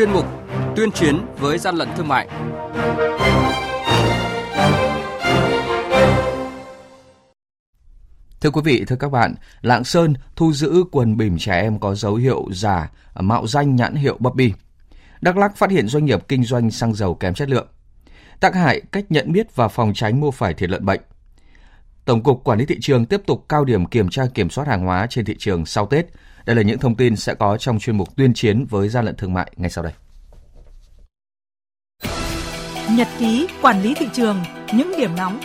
chuyên mục Tuyên chiến với gian lận thương mại. Thưa quý vị, thưa các bạn, Lạng Sơn thu giữ quần bỉm trẻ em có dấu hiệu giả, mạo danh nhãn hiệu Bobby. Đắk Lắk phát hiện doanh nghiệp kinh doanh xăng dầu kém chất lượng. Tác hại, cách nhận biết và phòng tránh mua phải thịt lợn bệnh. Tổng cục Quản lý thị trường tiếp tục cao điểm kiểm tra kiểm soát hàng hóa trên thị trường sau Tết. Đây là những thông tin sẽ có trong chuyên mục tuyên chiến với gian lận thương mại ngay sau đây. Nhật ký quản lý thị trường, những điểm nóng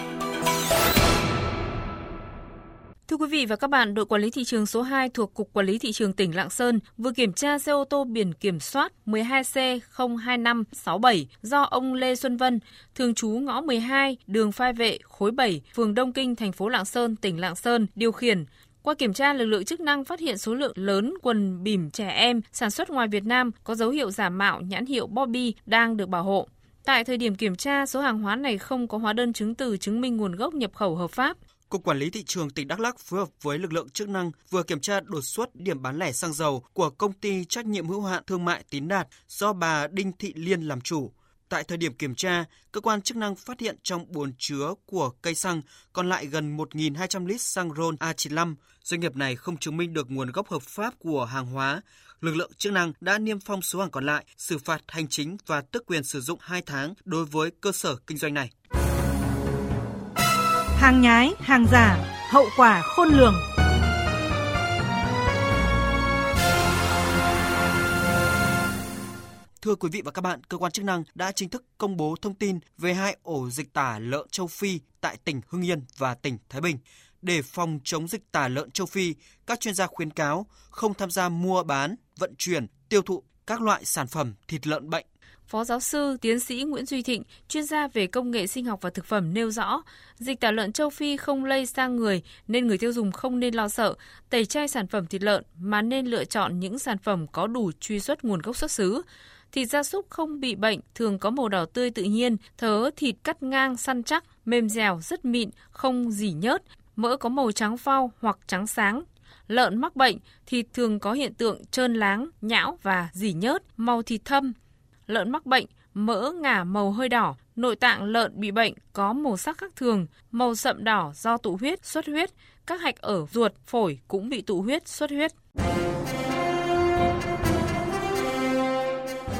Thưa quý vị và các bạn, đội quản lý thị trường số 2 thuộc Cục Quản lý Thị trường tỉnh Lạng Sơn vừa kiểm tra xe ô tô biển kiểm soát 12C02567 do ông Lê Xuân Vân, thường trú ngõ 12, đường Phai Vệ, khối 7, phường Đông Kinh, thành phố Lạng Sơn, tỉnh Lạng Sơn, điều khiển. Qua kiểm tra, lực lượng chức năng phát hiện số lượng lớn quần bỉm trẻ em sản xuất ngoài Việt Nam có dấu hiệu giả mạo nhãn hiệu Bobby đang được bảo hộ. Tại thời điểm kiểm tra, số hàng hóa này không có hóa đơn chứng từ chứng minh nguồn gốc nhập khẩu hợp pháp. Cục Quản lý Thị trường tỉnh Đắk Lắk phối hợp với lực lượng chức năng vừa kiểm tra đột xuất điểm bán lẻ xăng dầu của công ty trách nhiệm hữu hạn thương mại Tín Đạt do bà Đinh Thị Liên làm chủ. Tại thời điểm kiểm tra, cơ quan chức năng phát hiện trong bồn chứa của cây xăng còn lại gần 1.200 lít xăng RON A95. Doanh nghiệp này không chứng minh được nguồn gốc hợp pháp của hàng hóa. Lực lượng chức năng đã niêm phong số hàng còn lại, xử phạt hành chính và tước quyền sử dụng 2 tháng đối với cơ sở kinh doanh này. Hàng nhái, hàng giả, hậu quả khôn lường. Thưa quý vị và các bạn, cơ quan chức năng đã chính thức công bố thông tin về hai ổ dịch tả lợn châu Phi tại tỉnh Hưng Yên và tỉnh Thái Bình. Để phòng chống dịch tả lợn châu Phi, các chuyên gia khuyến cáo không tham gia mua bán, vận chuyển, tiêu thụ các loại sản phẩm thịt lợn bệnh Phó giáo sư, tiến sĩ Nguyễn Duy Thịnh, chuyên gia về công nghệ sinh học và thực phẩm nêu rõ, dịch tả lợn châu Phi không lây sang người nên người tiêu dùng không nên lo sợ, tẩy chay sản phẩm thịt lợn mà nên lựa chọn những sản phẩm có đủ truy xuất nguồn gốc xuất xứ. Thịt gia súc không bị bệnh thường có màu đỏ tươi tự nhiên, thớ thịt cắt ngang săn chắc, mềm dẻo, rất mịn, không dỉ nhớt, mỡ có màu trắng phao hoặc trắng sáng, lợn mắc bệnh, thịt thường có hiện tượng trơn láng, nhão và dỉ nhớt, màu thịt thâm, lợn mắc bệnh, mỡ ngả màu hơi đỏ, nội tạng lợn bị bệnh có màu sắc khác thường, màu sậm đỏ do tụ huyết, xuất huyết, các hạch ở ruột, phổi cũng bị tụ huyết, xuất huyết.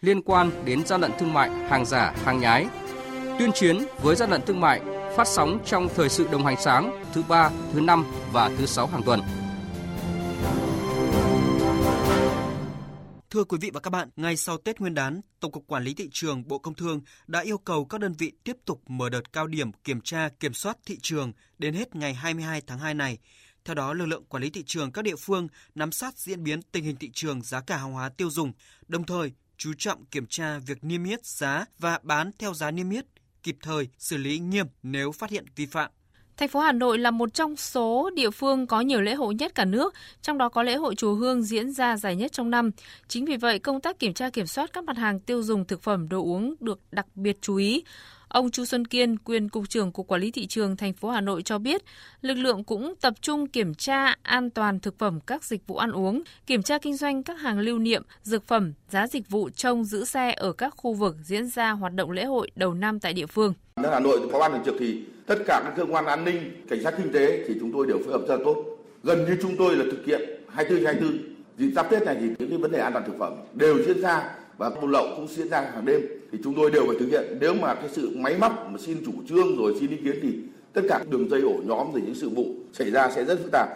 liên quan đến gian lận thương mại, hàng giả, hàng nhái. Tuyên chiến với gian lận thương mại phát sóng trong thời sự đồng hành sáng thứ ba, thứ năm và thứ sáu hàng tuần. Thưa quý vị và các bạn, ngay sau Tết Nguyên đán, Tổng cục Quản lý thị trường Bộ Công Thương đã yêu cầu các đơn vị tiếp tục mở đợt cao điểm kiểm tra kiểm soát thị trường đến hết ngày 22 tháng 2 này. Theo đó, lực lượng quản lý thị trường các địa phương nắm sát diễn biến tình hình thị trường giá cả hàng hóa tiêu dùng, đồng thời chú trọng kiểm tra việc niêm yết giá và bán theo giá niêm yết, kịp thời xử lý nghiêm nếu phát hiện vi phạm. Thành phố Hà Nội là một trong số địa phương có nhiều lễ hội nhất cả nước, trong đó có lễ hội chùa Hương diễn ra dài nhất trong năm. Chính vì vậy, công tác kiểm tra kiểm soát các mặt hàng tiêu dùng thực phẩm đồ uống được đặc biệt chú ý. Ông Chu Xuân Kiên, quyền cục trưởng Cục Quản lý thị trường thành phố Hà Nội cho biết, lực lượng cũng tập trung kiểm tra an toàn thực phẩm các dịch vụ ăn uống, kiểm tra kinh doanh các hàng lưu niệm, dược phẩm, giá dịch vụ trông giữ xe ở các khu vực diễn ra hoạt động lễ hội đầu năm tại địa phương. Hà Nội phó ban thường trực thì tất cả các cơ quan an ninh, cảnh sát kinh tế thì chúng tôi đều phối hợp rất tốt. Gần như chúng tôi là thực hiện 24 24 dịp giáp Tết này thì những cái vấn đề an toàn thực phẩm đều diễn ra và buôn lậu cũng diễn ra hàng đêm thì chúng tôi đều phải thực hiện nếu mà cái sự máy móc mà xin chủ trương rồi xin ý kiến thì tất cả đường dây ổ nhóm rồi những sự vụ xảy ra sẽ rất phức tạp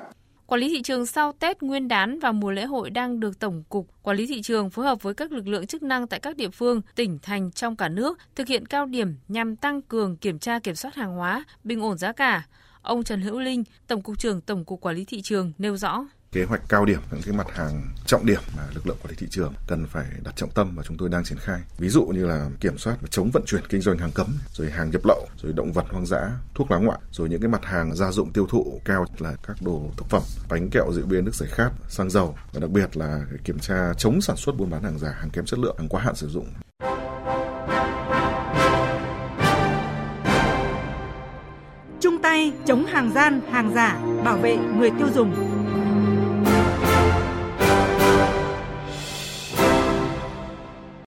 Quản lý thị trường sau Tết Nguyên đán và mùa lễ hội đang được Tổng cục Quản lý thị trường phối hợp với các lực lượng chức năng tại các địa phương, tỉnh thành trong cả nước thực hiện cao điểm nhằm tăng cường kiểm tra kiểm soát hàng hóa, bình ổn giá cả. Ông Trần Hữu Linh, Tổng cục trưởng Tổng cục Quản lý thị trường nêu rõ kế hoạch cao điểm những cái mặt hàng trọng điểm mà lực lượng quản lý thị trường cần phải đặt trọng tâm và chúng tôi đang triển khai. Ví dụ như là kiểm soát và chống vận chuyển kinh doanh hàng cấm, rồi hàng nhập lậu, rồi động vật hoang dã, thuốc lá ngoại, rồi những cái mặt hàng gia dụng tiêu thụ cao là các đồ thực phẩm, bánh kẹo rượu bia nước giải khát, xăng dầu và đặc biệt là kiểm tra chống sản xuất buôn bán hàng giả, hàng kém chất lượng, hàng quá hạn sử dụng. Chung tay chống hàng gian, hàng giả, bảo vệ người tiêu dùng.